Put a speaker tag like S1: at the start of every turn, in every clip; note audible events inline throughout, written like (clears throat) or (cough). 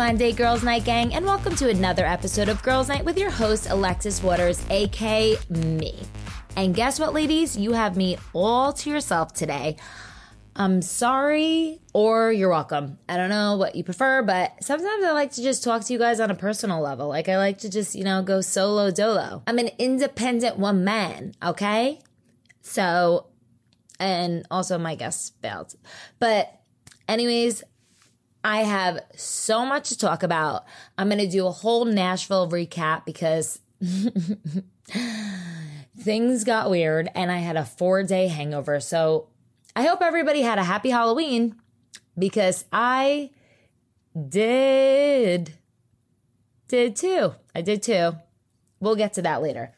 S1: Monday, Girls Night Gang, and welcome to another episode of Girls Night with your host, Alexis Waters, aka me. And guess what, ladies? You have me all to yourself today. I'm sorry, or you're welcome. I don't know what you prefer, but sometimes I like to just talk to you guys on a personal level. Like, I like to just, you know, go solo dolo. I'm an independent woman, okay? So, and also my guest bailed. But, anyways, I have so much to talk about. I'm going to do a whole Nashville recap because (laughs) things got weird and I had a four day hangover. So I hope everybody had a happy Halloween because I did. Did too. I did too. We'll get to that later.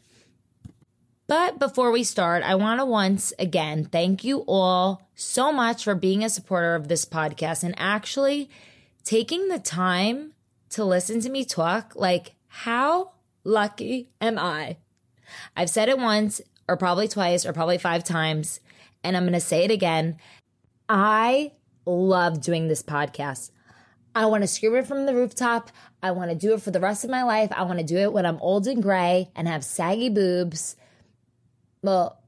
S1: But before we start, I want to once again thank you all so much for being a supporter of this podcast and actually taking the time to listen to me talk. Like, how lucky am I? I've said it once, or probably twice, or probably five times, and I'm going to say it again. I love doing this podcast. I want to scream it from the rooftop. I want to do it for the rest of my life. I want to do it when I'm old and gray and have saggy boobs well,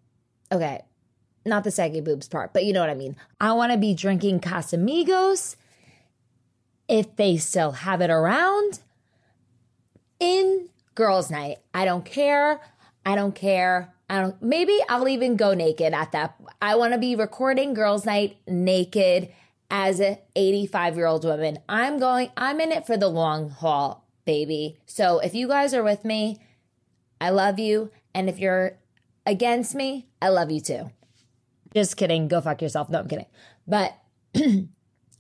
S1: okay, not the saggy boobs part, but you know what I mean. I want to be drinking Casamigos if they still have it around in girls' night. I don't care. I don't care. I don't. Maybe I'll even go naked at that. I want to be recording girls' night naked as a 85 year old woman. I'm going. I'm in it for the long haul, baby. So if you guys are with me, I love you. And if you're against me, I love you too. Just kidding. Go fuck yourself. No, I'm kidding. But (clears throat)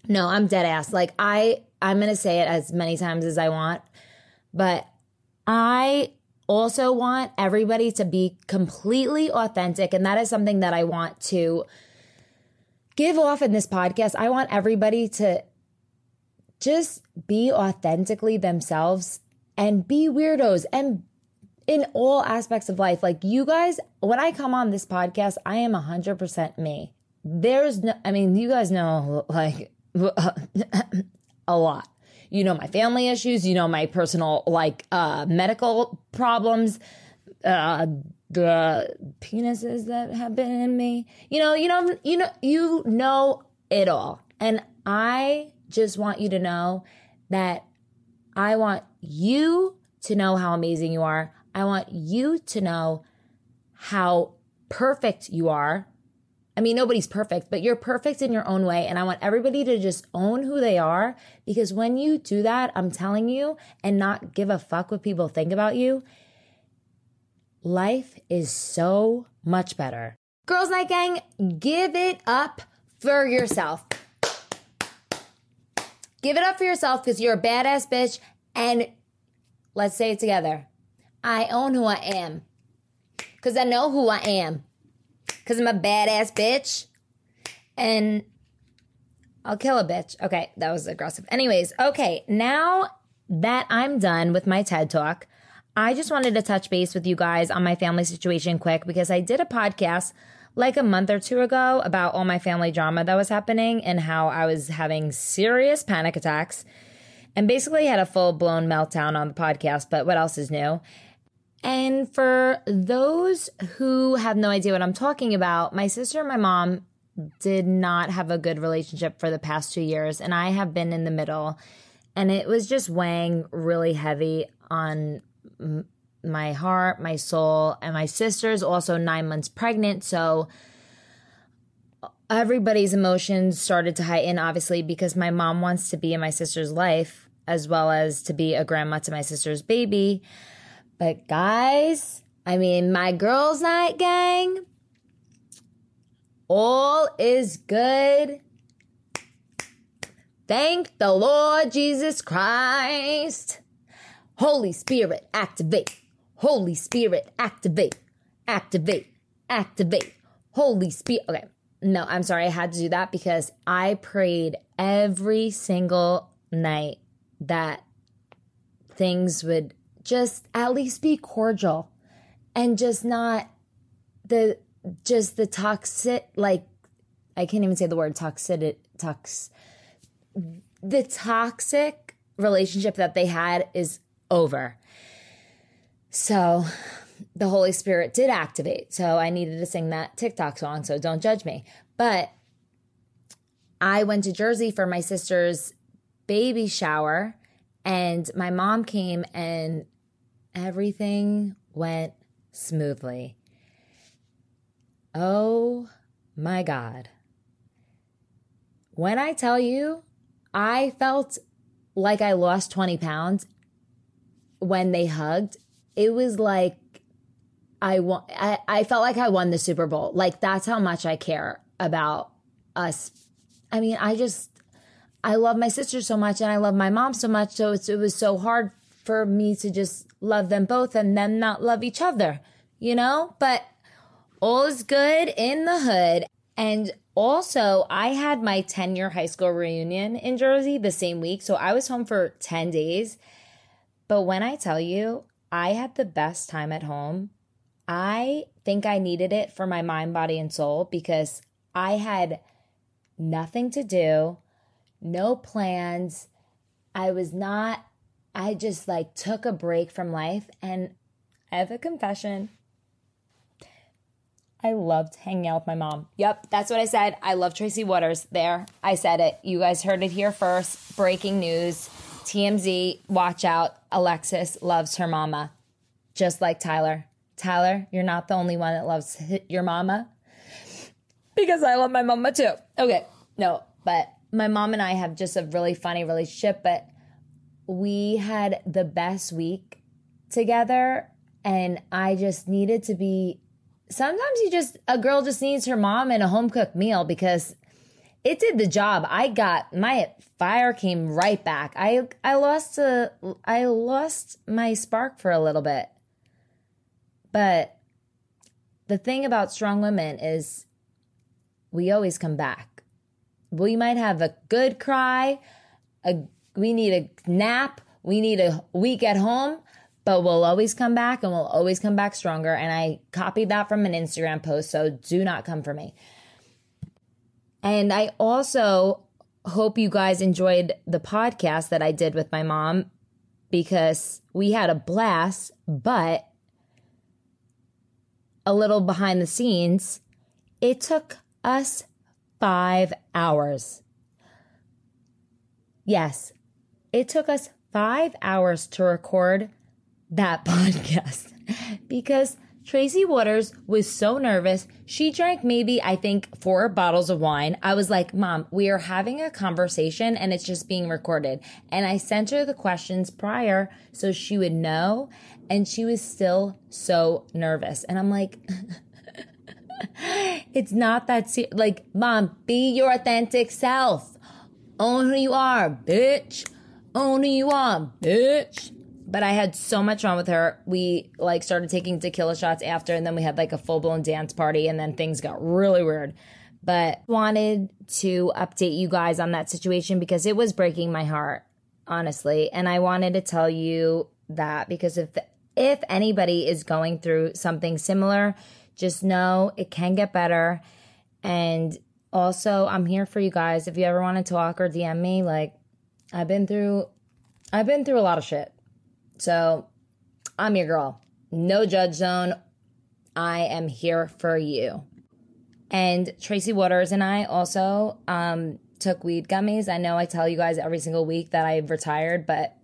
S1: no, I'm dead ass. Like I, I'm to say it as many times as I want, but I also want everybody to be completely authentic. And that is something that I want to give off in this podcast. I want everybody to just be authentically themselves and be weirdos and in all aspects of life. Like you guys, when I come on this podcast, I am 100% me. There's no, I mean, you guys know like (laughs) a lot. You know my family issues, you know my personal like uh medical problems, uh the penises that have been in me. You know, you know, you know, you know it all. And I just want you to know that I want you to know how amazing you are. I want you to know how perfect you are. I mean, nobody's perfect, but you're perfect in your own way. And I want everybody to just own who they are because when you do that, I'm telling you, and not give a fuck what people think about you, life is so much better. Girls Night Gang, give it up for yourself. Give it up for yourself because you're a badass bitch. And let's say it together. I own who I am. Because I know who I am. Because I'm a badass bitch. And I'll kill a bitch. Okay, that was aggressive. Anyways, okay, now that I'm done with my TED Talk, I just wanted to touch base with you guys on my family situation quick because I did a podcast like a month or two ago about all my family drama that was happening and how I was having serious panic attacks and basically had a full blown meltdown on the podcast. But what else is new? And for those who have no idea what I'm talking about, my sister and my mom did not have a good relationship for the past two years, and I have been in the middle. And it was just weighing really heavy on my heart, my soul, and my sister's also nine months pregnant. So everybody's emotions started to heighten, obviously, because my mom wants to be in my sister's life as well as to be a grandma to my sister's baby. But guys, I mean, my girls' night gang, all is good. Thank the Lord Jesus Christ. Holy Spirit, activate. Holy Spirit, activate. Activate. Activate. Holy Spirit. Okay. No, I'm sorry. I had to do that because I prayed every single night that things would just at least be cordial and just not the just the toxic like I can't even say the word toxic It tox the toxic relationship that they had is over. So the Holy Spirit did activate. So I needed to sing that TikTok song. So don't judge me. But I went to Jersey for my sister's baby shower, and my mom came, and everything went smoothly. Oh my God. When I tell you, I felt like I lost 20 pounds when they hugged. It was like I won, I, I felt like I won the Super Bowl. Like that's how much I care about us. I mean, I just, I love my sister so much and I love my mom so much. So it was so hard for me to just love them both and them not love each other, you know? But all is good in the hood. And also, I had my 10 year high school reunion in Jersey the same week. So I was home for 10 days. But when I tell you, I had the best time at home. I think I needed it for my mind, body, and soul because I had nothing to do, no plans. I was not, I just like took a break from life. And I have a confession. I loved hanging out with my mom. Yep, that's what I said. I love Tracy Waters. There, I said it. You guys heard it here first. Breaking news. TMZ, watch out. Alexis loves her mama, just like Tyler. Tyler, you're not the only one that loves your mama because I love my mama too. Okay, no, but my mom and I have just a really funny relationship, but we had the best week together and I just needed to be sometimes you just a girl just needs her mom and a home cooked meal because it did the job. I got my fire came right back. I I lost a I lost my spark for a little bit. But the thing about strong women is we always come back. We might have a good cry, a we need a nap, we need a week at home, but we'll always come back and we'll always come back stronger. And I copied that from an Instagram post, so do not come for me. And I also hope you guys enjoyed the podcast that I did with my mom because we had a blast, but a little behind the scenes, it took us five hours. Yes, it took us five hours to record that (laughs) podcast because Tracy Waters was so nervous. She drank maybe, I think, four bottles of wine. I was like, Mom, we are having a conversation and it's just being recorded. And I sent her the questions prior so she would know. And she was still so nervous. And I'm like, (laughs) it's not that serious. Like, Mom, be your authentic self. Own who you are, bitch. You are, bitch but I had so much fun with her. We like started taking tequila shots after, and then we had like a full blown dance party, and then things got really weird. But wanted to update you guys on that situation because it was breaking my heart, honestly. And I wanted to tell you that because if if anybody is going through something similar, just know it can get better. And also, I'm here for you guys. If you ever want to talk or DM me, like I've been through I've been through a lot of shit. So I'm your girl. No judge zone. I am here for you. And Tracy Waters and I also um, took weed gummies. I know I tell you guys every single week that I've retired, but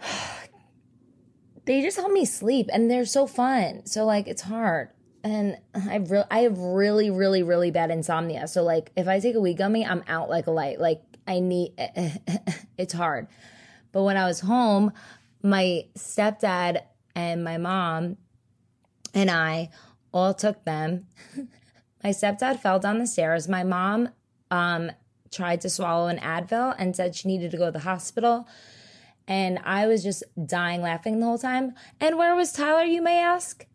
S1: (sighs) they just help me sleep and they're so fun. So like it's hard. And I've re- I have really really really bad insomnia. So like if I take a weed gummy, I'm out like a light. Like I need (laughs) it's hard. But when I was home, my stepdad and my mom and I all took them. (laughs) my stepdad fell down the stairs. My mom um, tried to swallow an Advil and said she needed to go to the hospital. And I was just dying laughing the whole time. And where was Tyler, you may ask?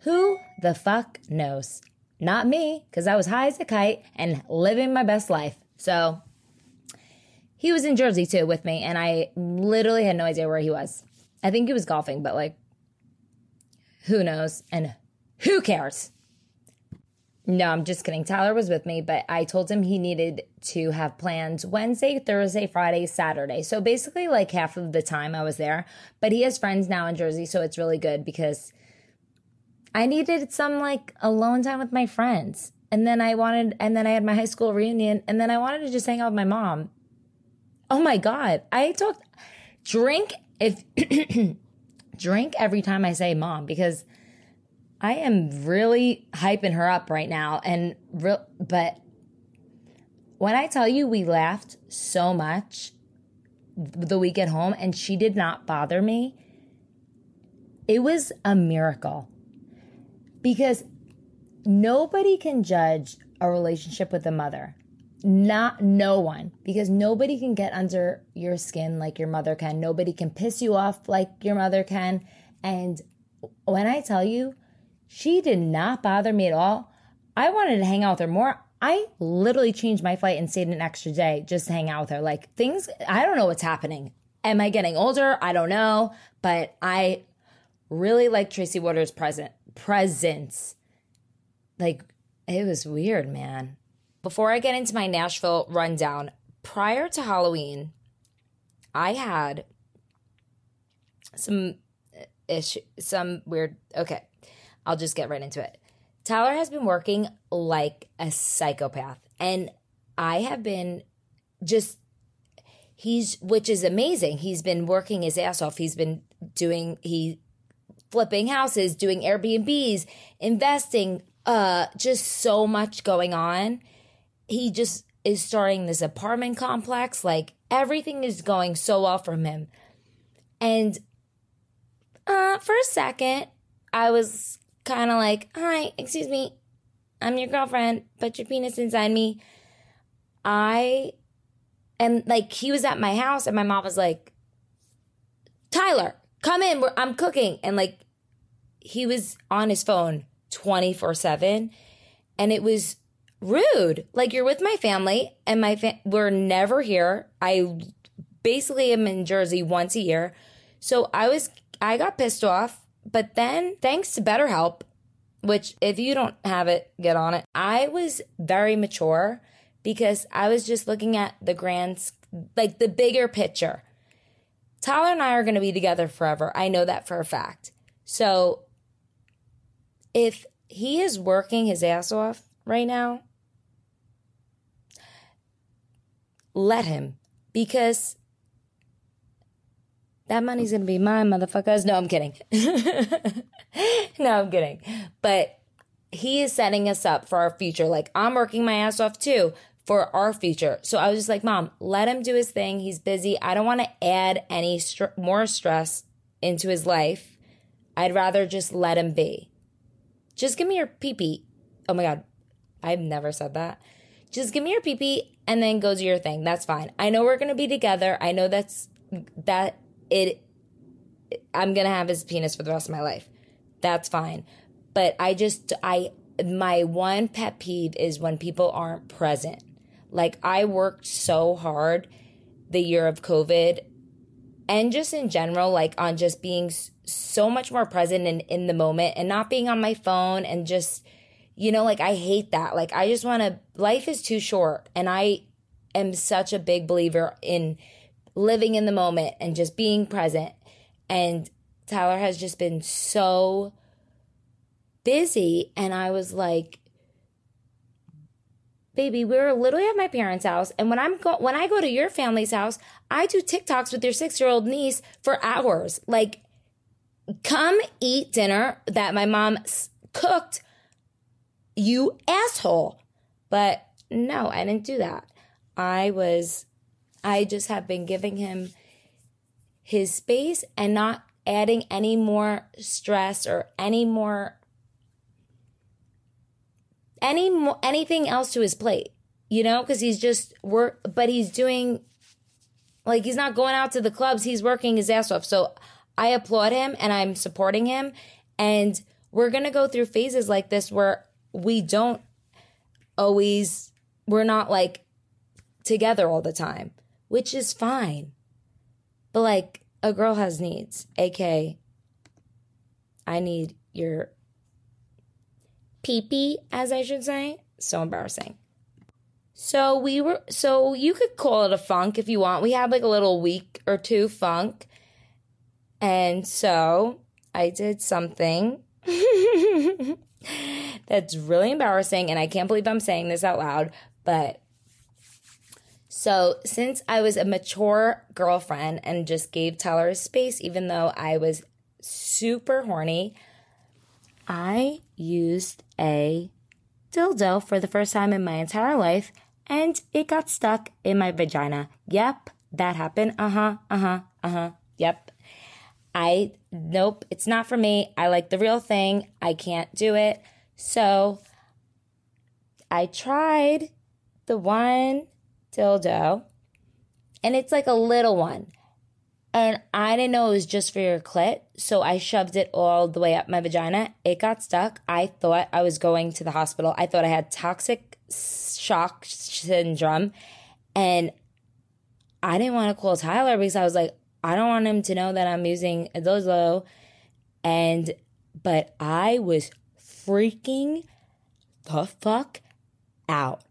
S1: Who the fuck knows? Not me, because I was high as a kite and living my best life. So he was in Jersey too with me, and I literally had no idea where he was. I think he was golfing, but like, who knows? And who cares? No, I'm just kidding. Tyler was with me, but I told him he needed to have plans Wednesday, Thursday, Friday, Saturday. So basically, like half of the time I was there. But he has friends now in Jersey, so it's really good because I needed some like alone time with my friends. And then I wanted, and then I had my high school reunion, and then I wanted to just hang out with my mom. Oh my God. I talked, drink if, (clears throat) drink every time I say mom because I am really hyping her up right now. And real, but when I tell you we laughed so much the week at home and she did not bother me, it was a miracle because nobody can judge a relationship with a mother. Not no one, because nobody can get under your skin like your mother can. Nobody can piss you off like your mother can. And when I tell you, she did not bother me at all. I wanted to hang out with her more. I literally changed my flight and stayed an extra day just to hang out with her. Like things, I don't know what's happening. Am I getting older? I don't know. But I really like Tracy Waters' present presence. Like it was weird, man. Before I get into my Nashville rundown, prior to Halloween, I had some issue, some weird. Okay, I'll just get right into it. Tyler has been working like a psychopath, and I have been just he's which is amazing. He's been working his ass off. He's been doing he flipping houses, doing Airbnbs, investing, uh just so much going on. He just is starting this apartment complex. Like everything is going so well from him. And uh for a second, I was kind of like, "Hi, excuse me. I'm your girlfriend. Put your penis inside me." I and like he was at my house and my mom was like, "Tyler, come in. I'm cooking." And like he was on his phone 24 7 and it was rude. Like you're with my family and my fa- we're never here. I basically am in jersey once a year. So i was i got pissed off but then thanks to betterhelp which if you don't have it get on it. I was very mature because i was just looking at the grand like the bigger picture. Tyler and i are going to be together forever. I know that for a fact. So if he is working his ass off right now, let him because that money's gonna be mine, motherfuckers. No, I'm kidding. (laughs) no, I'm kidding. But he is setting us up for our future. Like I'm working my ass off too for our future. So I was just like, Mom, let him do his thing. He's busy. I don't want to add any str- more stress into his life. I'd rather just let him be. Just give me your pee pee. Oh my God. I've never said that. Just give me your pee pee and then go do your thing. That's fine. I know we're going to be together. I know that's that it, I'm going to have his penis for the rest of my life. That's fine. But I just, I, my one pet peeve is when people aren't present. Like I worked so hard the year of COVID and just in general, like on just being so much more present and in, the moment and not being on my phone and just, you know, like I hate that. Like I just want to, life is too short. And I am such a big believer in living in the moment and just being present. And Tyler has just been so busy. And I was like, baby, we are literally at my parents' house, and when I'm go- when I go to your family's house, I do TikToks with your six year old niece for hours. Like, come eat dinner that my mom cooked, you asshole. But no, I didn't do that. I was, I just have been giving him his space and not adding any more stress or any more any anything else to his plate, you know, because he's just work, but he's doing like he's not going out to the clubs. He's working his ass off. So I applaud him and I'm supporting him. And we're gonna go through phases like this where we don't always we're not like together all the time, which is fine. But like a girl has needs, aka I need your pee pee, as I should say. So embarrassing. So we were, so you could call it a funk if you want. We had like a little week or two funk. And so I did something (laughs) that's really embarrassing. And I can't believe I'm saying this out loud, but so, since I was a mature girlfriend and just gave Tyler his space, even though I was super horny, I used a dildo for the first time in my entire life and it got stuck in my vagina. Yep, that happened. Uh huh, uh huh, uh huh. Yep. I, nope, it's not for me. I like the real thing. I can't do it. So I tried the one dildo, and it's like a little one. And I didn't know it was just for your clit, so I shoved it all the way up my vagina. It got stuck. I thought I was going to the hospital. I thought I had toxic shock syndrome, and I didn't want to call Tyler because I was like, I don't want him to know that I'm using a dildo. And but I was freaking the fuck out.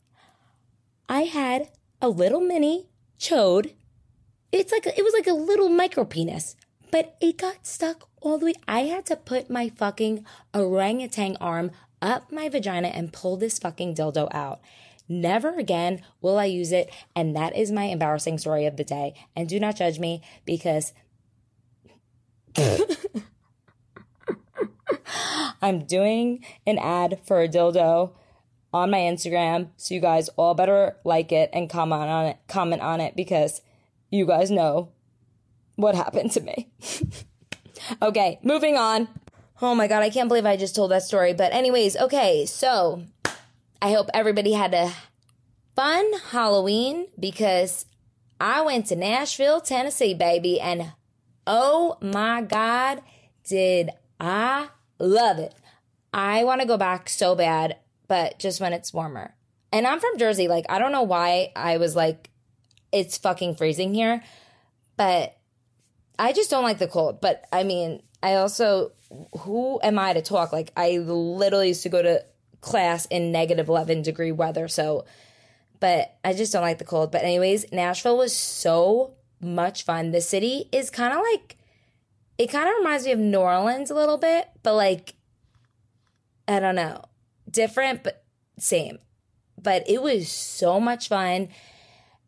S1: I had a little mini chode. It's like it was like a little micro penis, but it got stuck all the way. I had to put my fucking orangutan arm up my vagina and pull this fucking dildo out. Never again will I use it, and that is my embarrassing story of the day. And do not judge me because (laughs) I'm doing an ad for a dildo on my Instagram. So you guys all better like it and comment on it, comment on it because you guys know what happened to me. (laughs) okay, moving on. Oh my god, I can't believe I just told that story. But anyways, okay, so I hope everybody had a fun Halloween because I went to Nashville, Tennessee, baby, and oh my god, did I love it. I want to go back so bad but just when it's warmer. And I'm from Jersey. Like, I don't know why I was like, it's fucking freezing here, but I just don't like the cold. But I mean, I also, who am I to talk? Like, I literally used to go to class in negative 11 degree weather. So, but I just don't like the cold. But, anyways, Nashville was so much fun. The city is kind of like, it kind of reminds me of New Orleans a little bit, but like, I don't know different, but same. But it was so much fun.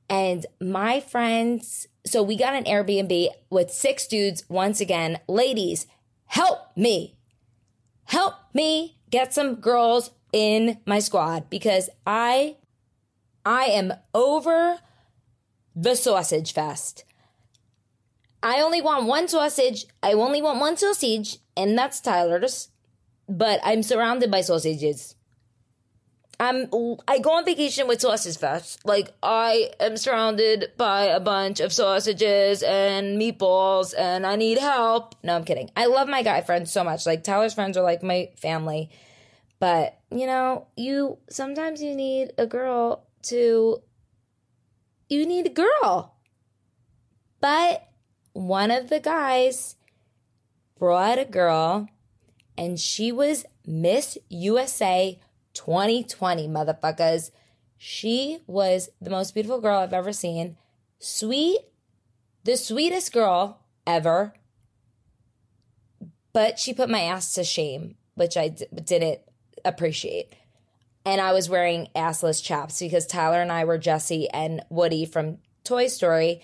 S1: And my friends, so we got an Airbnb with six dudes. Once again, ladies, help me. Help me get some girls in my squad because I I am over the sausage fest. I only want one sausage. I only want one sausage, and that's Tyler's but I'm surrounded by sausages. I'm I go on vacation with Sausage Fest. Like I am surrounded by a bunch of sausages and meatballs and I need help. No, I'm kidding. I love my guy friends so much. Like Tyler's friends are like my family. But, you know, you sometimes you need a girl to you need a girl. But one of the guys brought a girl and she was Miss USA 2020, motherfuckers. She was the most beautiful girl I've ever seen. Sweet, the sweetest girl ever. But she put my ass to shame, which I d- didn't appreciate. And I was wearing assless chaps because Tyler and I were Jesse and Woody from Toy Story.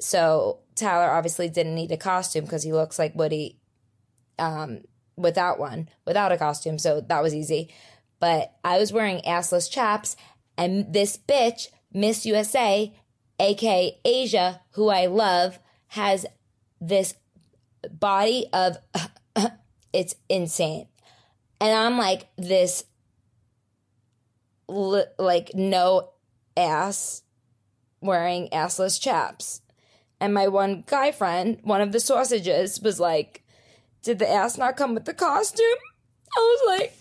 S1: So Tyler obviously didn't need a costume because he looks like Woody. Um, without one, without a costume. So that was easy. But I was wearing assless chaps, and this bitch, Miss USA, aka Asia, who I love, has this body of (laughs) it's insane. And I'm like this like no ass wearing assless chaps. And my one guy friend, one of the sausages, was like, did the ass not come with the costume? I was like,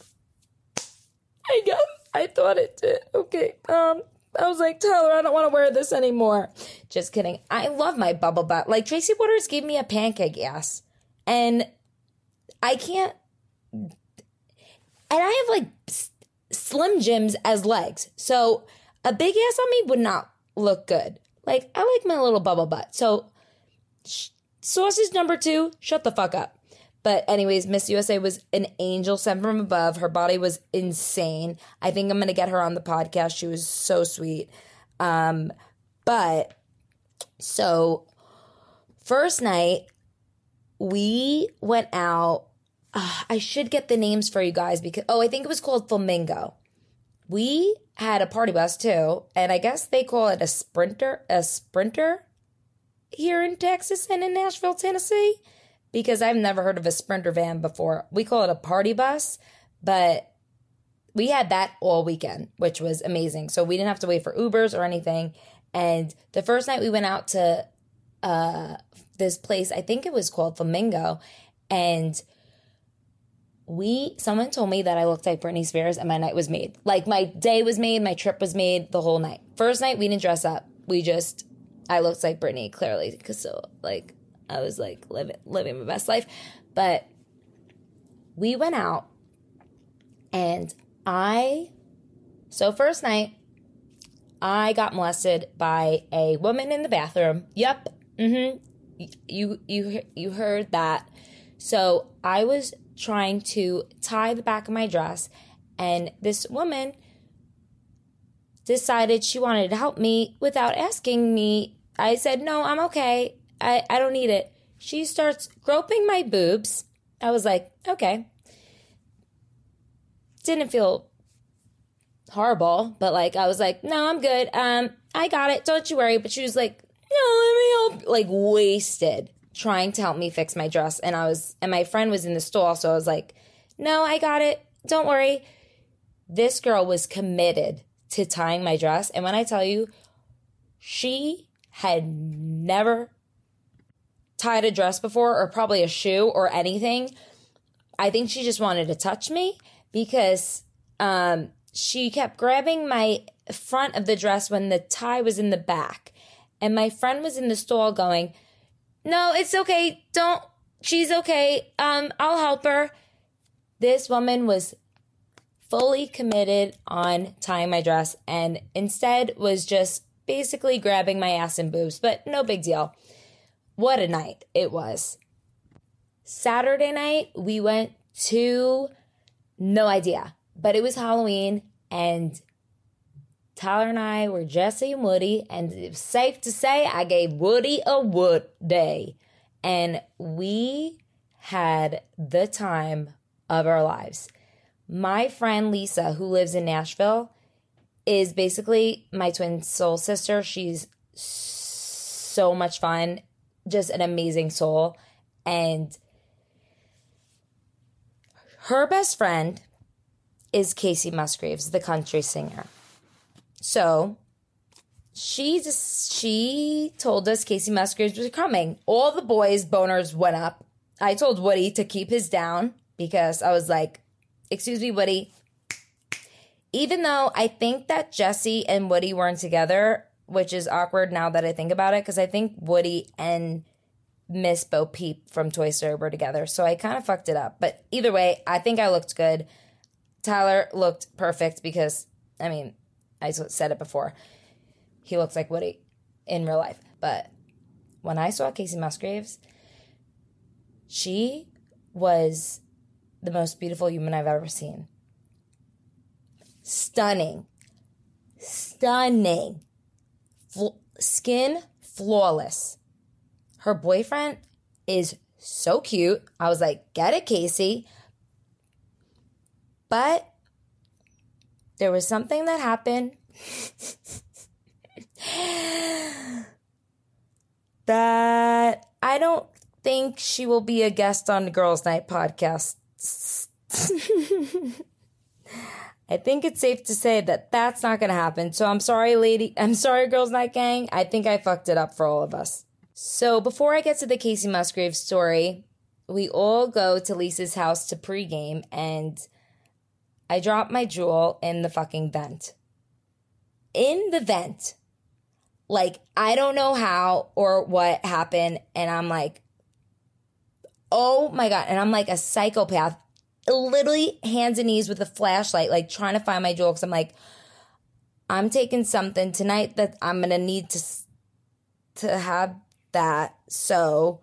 S1: (laughs) I guess I thought it did. Okay. Um, I was like, Tyler, I don't want to wear this anymore. Just kidding. I love my bubble butt. Like Tracy Waters gave me a pancake ass. And I can't and I have like slim Jims as legs. So a big ass on me would not look good. Like I like my little bubble butt. So sh- sausage number two, shut the fuck up. But anyways, Miss USA was an angel sent from above. Her body was insane. I think I'm gonna get her on the podcast. She was so sweet. Um, but so first night we went out. Uh, I should get the names for you guys because oh, I think it was called Flamingo. We had a party bus too, and I guess they call it a sprinter, a sprinter here in Texas and in Nashville, Tennessee, because I've never heard of a sprinter van before. We call it a party bus, but we had that all weekend, which was amazing. So we didn't have to wait for Ubers or anything. And the first night we went out to uh, this place, I think it was called Flamingo, and we someone told me that I looked like Britney Spears and my night was made. Like my day was made, my trip was made, the whole night. First night we didn't dress up. We just I looked like Britney clearly because so like I was like living living my best life. But we went out and I so first night I got molested by a woman in the bathroom. Yep. Mhm. You you you heard that. So I was trying to tie the back of my dress and this woman decided she wanted to help me without asking me. I said, "No, I'm okay. I I don't need it." She starts groping my boobs. I was like, "Okay." Didn't feel horrible, but like I was like, "No, I'm good. Um I got it. Don't you worry." But she was like, "No, let me help." Like wasted trying to help me fix my dress and I was and my friend was in the stall so I was like, "No, I got it. Don't worry." This girl was committed to tying my dress and when I tell you she had never tied a dress before or probably a shoe or anything. I think she just wanted to touch me because um she kept grabbing my front of the dress when the tie was in the back. And my friend was in the stall going, no, it's okay. Don't. She's okay. Um, I'll help her. This woman was fully committed on tying my dress and instead was just basically grabbing my ass and boobs, but no big deal. What a night it was. Saturday night, we went to no idea, but it was Halloween and Tyler and I were Jesse and Woody, and it's safe to say I gave Woody a wood day. And we had the time of our lives. My friend Lisa, who lives in Nashville, is basically my twin soul sister. She's so much fun, just an amazing soul. And her best friend is Kacey Musgraves, the country singer. So she just she told us Kacey Musgraves was coming. All the boys' boners went up. I told Woody to keep his down because I was like, "Excuse me, Woody." Even though I think that Jesse and Woody weren't together, which is awkward now that I think about it, because I think Woody and Miss Bo Peep from Toy Story were together. So I kind of fucked it up. But either way, I think I looked good. Tyler looked perfect because, I mean, I said it before. He looks like Woody in real life. But when I saw Kacey Musgraves, she was the most beautiful human I've ever seen. Stunning. Stunning. Fl- skin flawless. Her boyfriend is so cute. I was like, get it, Kacey. But there was something that happened (laughs) that I don't think she will be a guest on the Girls Night podcast. (laughs) I think it's safe to say that that's not going to happen. So I'm sorry, lady. (laughs) I'm sorry, Girls Night Gang. I think I fucked it up for all of us. So before I get to the Kacey Musgrave story, we all go to Lisa's house to pregame and I drop my jewel in the fucking vent. In the vent. Like, I don't know how or what happened. And I'm like, oh my God. And I'm like a psychopath. Literally hands and knees with a flashlight, like trying to find my jewel. Cause I'm like, I'm taking something tonight that I'm gonna need to to have that. So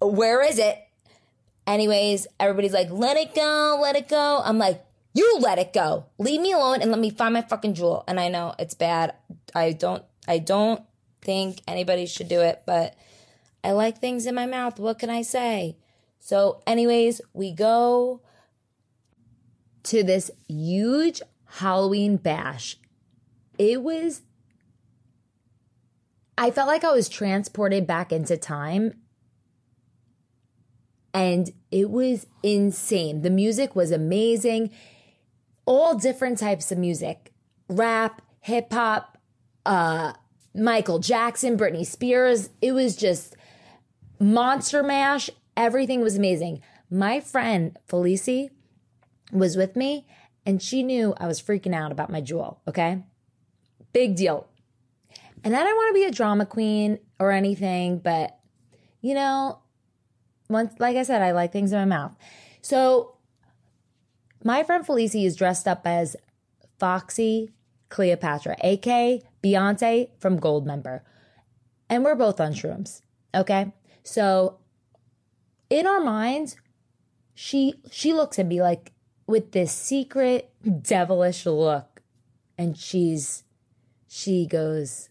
S1: where is it? Anyways, everybody's like, let it go, let it go. I'm like, you let it go. Leave me alone and let me find my fucking jewel. And I know it's bad. I don't I don't think anybody should do it, but I like things in my mouth. What can I say? So, anyways, we go to this huge Halloween bash. It was, I felt like I was transported back into time. And it was insane. The music was amazing. All different types of music rap, hip hop, uh, Michael Jackson, Britney Spears. It was just monster mash. Everything was amazing. My friend Felicie was with me and she knew I was freaking out about my jewel. Okay. Big deal. And I don't want to be a drama queen or anything, but you know, once, like I said, I like things in my mouth. So my friend Felicie is dressed up as Foxy Cleopatra, aka Beyonce from Goldmember. And we're both on shrooms. Okay. So in our minds, she she looks at me like with this secret devilish look. And she's she goes,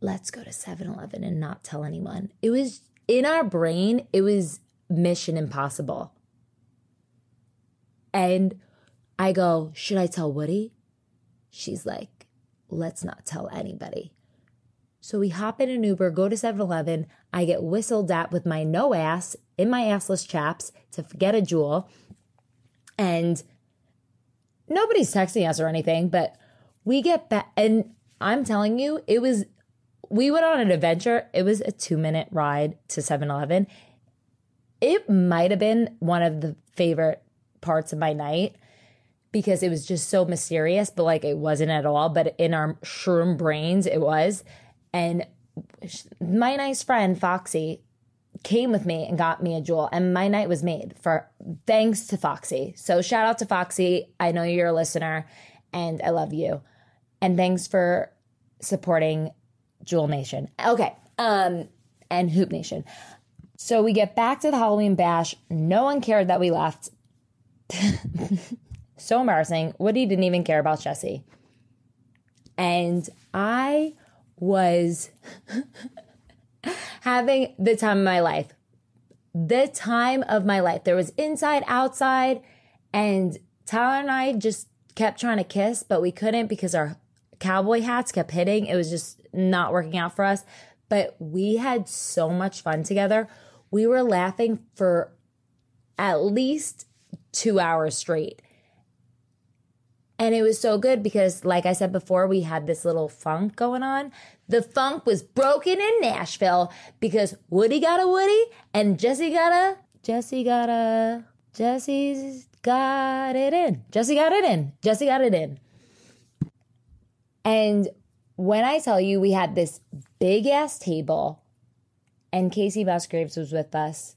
S1: Let's go to 7-Eleven and not tell anyone. It was in our brain, it was mission impossible. And I go, Should I tell Woody? She's like, let's not tell anybody. So we hop in an Uber, go to 7 Eleven. I get whistled at with my no ass in my assless chaps to get a jewel. And nobody's texting us or anything, but we get back. And I'm telling you, it was, we went on an adventure. It was a two minute ride to 7 Eleven. It might have been one of the favorite parts of my night because it was just so mysterious, but like it wasn't at all. But in our shroom brains, it was. And my nice friend, Foxy, came with me and got me a jewel. And my night was made for thanks to Foxy. So shout out to Foxy. I know you're a listener and I love you. And thanks for supporting Jewel Nation. Okay. Um, and Hoop Nation. So we get back to the Halloween bash. No one cared that we left. (laughs) So embarrassing. Woody didn't even care about Jesse. And I was (laughs) having the time of my life. The time of my life. There was inside, outside, and Tyler and I just kept trying to kiss, but we couldn't because our cowboy hats kept hitting. It was just not working out for us. But we had so much fun together. We were laughing for at least two hours straight. And it was so good because, like I said before, we had this little funk going on. The funk was broken in Nashville because Woody got a Woody and Jesse got a, Jesse got a, Jesse's got it in. Jesse got it in. Jesse got it in. And when I tell you we had this big ass table and Kacey Musgraves was with us,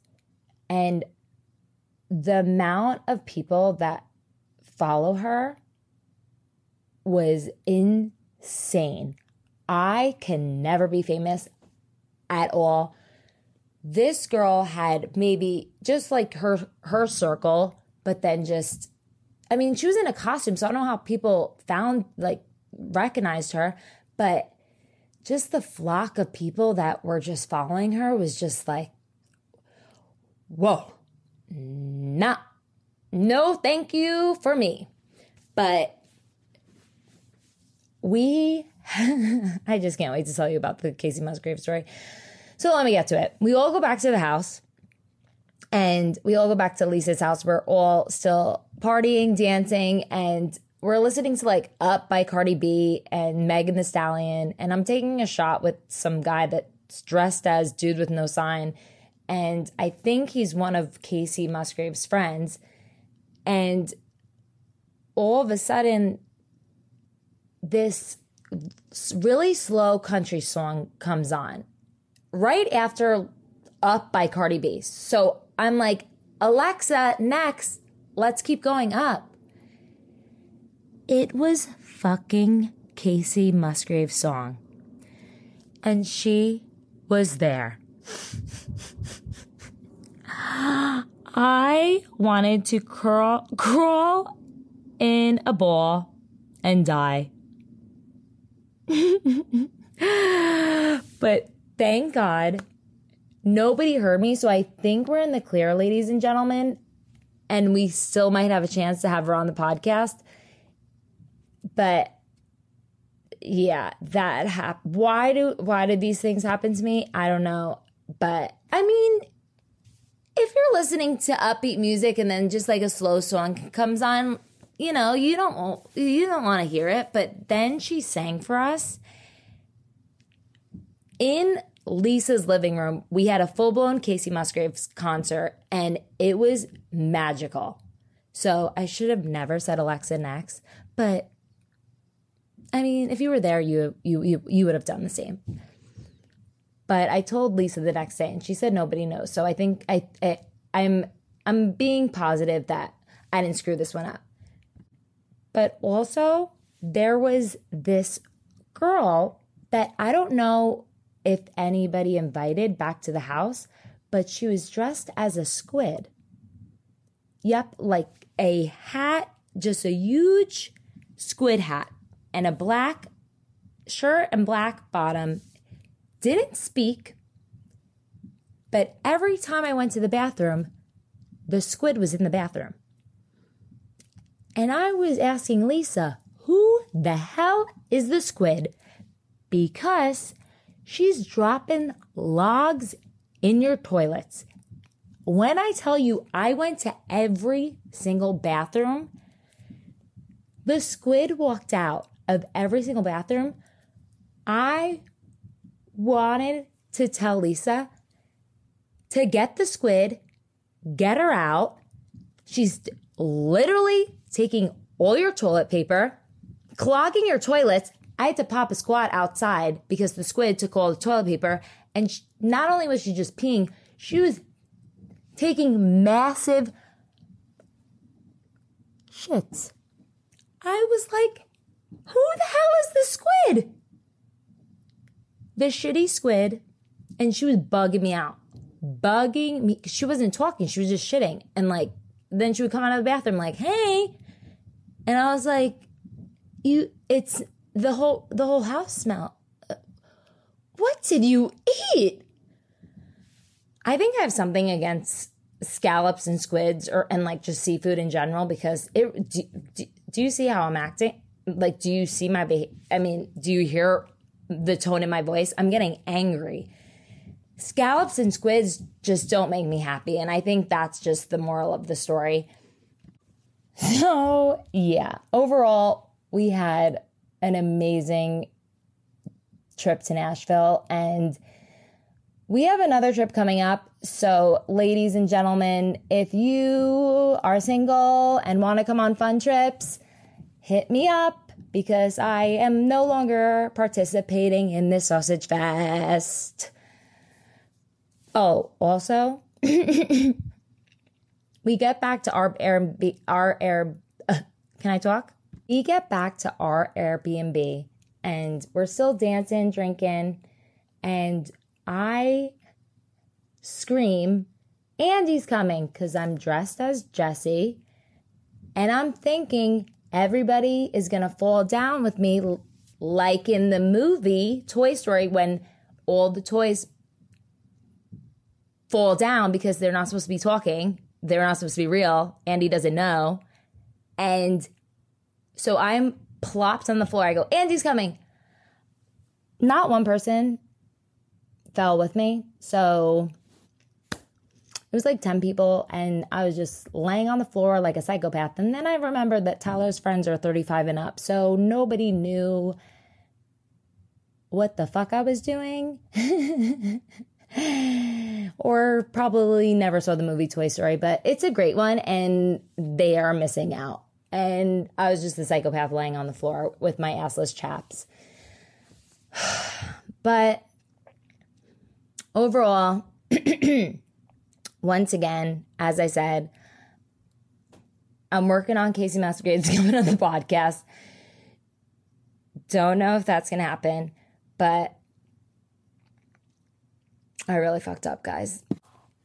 S1: and the amount of people that follow her was insane. I can never be famous at all. This girl had maybe just like her her circle, but then just I mean, she was in a costume, so I don't know how people found like recognized her, but just the flock of people that were just following her was just like whoa. Nah. No, thank you for me. But we, (laughs) I just can't wait to tell you about the Kacey Musgrave story. So let me get to it. We all go back to the house and we all go back to Lisa's house. We're all still partying, dancing, and we're listening to like Up by Cardi B and Megan Thee Stallion. And I'm taking a shot with some guy that's dressed as Dude with No Sign. And I think he's one of Kacey Musgrave's friends. And all of a sudden, this really slow country song comes on right after Up by Cardi B. So I'm like, Alexa, next, let's keep going up. It was fucking Kacey Musgrave's song. And she was there. I wanted to crawl, crawl in a ball and die. (laughs) but thank God nobody heard me. So I think we're in the clear, ladies and gentlemen. And we still might have a chance to have her on the podcast. But yeah, that happened. Why do why did these things happen to me? I don't know. But I mean, if you're listening to upbeat music and then just like a slow song comes on, you know, you don't you don't want to hear it, but then she sang for us in Lisa's living room. We had a full-blown Kacey Musgraves concert and it was magical. So, I should have never said Alexa next, but I mean, if you were there, you you you, you would have done the same. But I told Lisa the next day, and she said nobody knows. So I think I, I I'm I'm being positive that I didn't screw this one up. But also, there was this girl that I don't know if anybody invited back to the house, but she was dressed as a squid. Yep, like a hat, just a huge squid hat and a black shirt and black bottom. Didn't speak, but every time I went to the bathroom, the squid was in the bathroom. And I was asking Lisa, who the hell is the squid? Because she's dropping logs in your toilets. When I tell you I went to every single bathroom, the squid walked out of every single bathroom, I wanted to tell Lisa to get the squid, get her out. She's literally taking all your toilet paper, clogging your toilets. I had to pop a squat outside because the squid took all the toilet paper. And she, not only was she just peeing, she was taking massive shits. I was like, who the hell is the squid? The shitty squid. And she was bugging me out. Bugging me. She wasn't talking. She was just shitting. And like, then she would come out of the bathroom like, hey. And I was like, you, it's the whole, the whole house smell. What did you eat? I think I have something against scallops and squids or, and like just seafood in general because it, do, do, do you see how I'm acting? like do you see my i mean do you hear the tone in my voice i'm getting angry scallops and squids just don't make me happy and i think that's just the moral of the story (laughs) so yeah overall we had an amazing trip to nashville and we have another trip coming up. So, ladies and gentlemen, if you are single and want to come on fun trips, hit me up because I am no longer participating in this sausage fest. Oh, also, (laughs) we get back to our Airbnb, our Air, (laughs) can I talk? We get back to our Airbnb and we're still dancing, drinking, and I scream, Andy's coming because I'm dressed as Jessie. And I'm thinking, everybody is to fall down with me like in the movie Toy Story when all the toys fall down because they're not supposed to be talking. They're not supposed to be real. Andy doesn't know. And so I'm plopped on the floor. I go, Andy's coming. Not one person fell with me. So it was like 10 people and I was just laying on the floor like a psychopath. And then I remembered that Tyler's friends are 35 and up. So nobody knew what the fuck I was doing. (laughs) or probably never saw the movie Toy Story, but it's a great one and they are missing out. And I was just a psychopath laying on the floor with my assless chaps. (sighs) but overall, (clears throat) once again, as I said, I'm working on Kacey Musgraves (laughs) coming on the podcast. Don't know if that's going to happen, but I really fucked up, guys.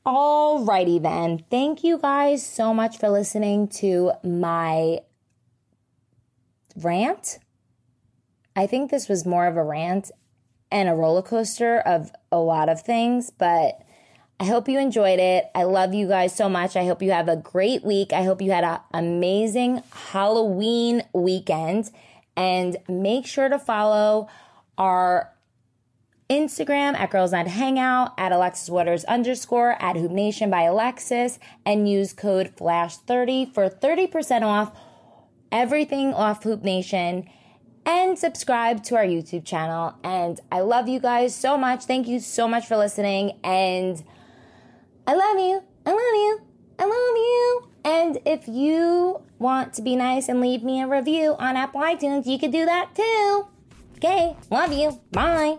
S1: Alrighty then. Thank you guys so much for listening to my rant. I think this was more of a rant and a roller coaster of a lot of things, but I hope you enjoyed it. I love you guys so much. I hope you have a great week. I hope you had an amazing Halloween weekend. And make sure to follow our Instagram at Girls Night Hangout, at Alexis Waters underscore, at Hoop Nation by Alexis, and use code FLASH30 for 30% off everything off Hoop Nation and subscribe to our YouTube channel. And I love you guys so much. Thank you so much for listening. And I love you. I love you. I love you. And if you want to be nice and leave me a review on Apple iTunes, you could do that too. Okay. Love you. Bye.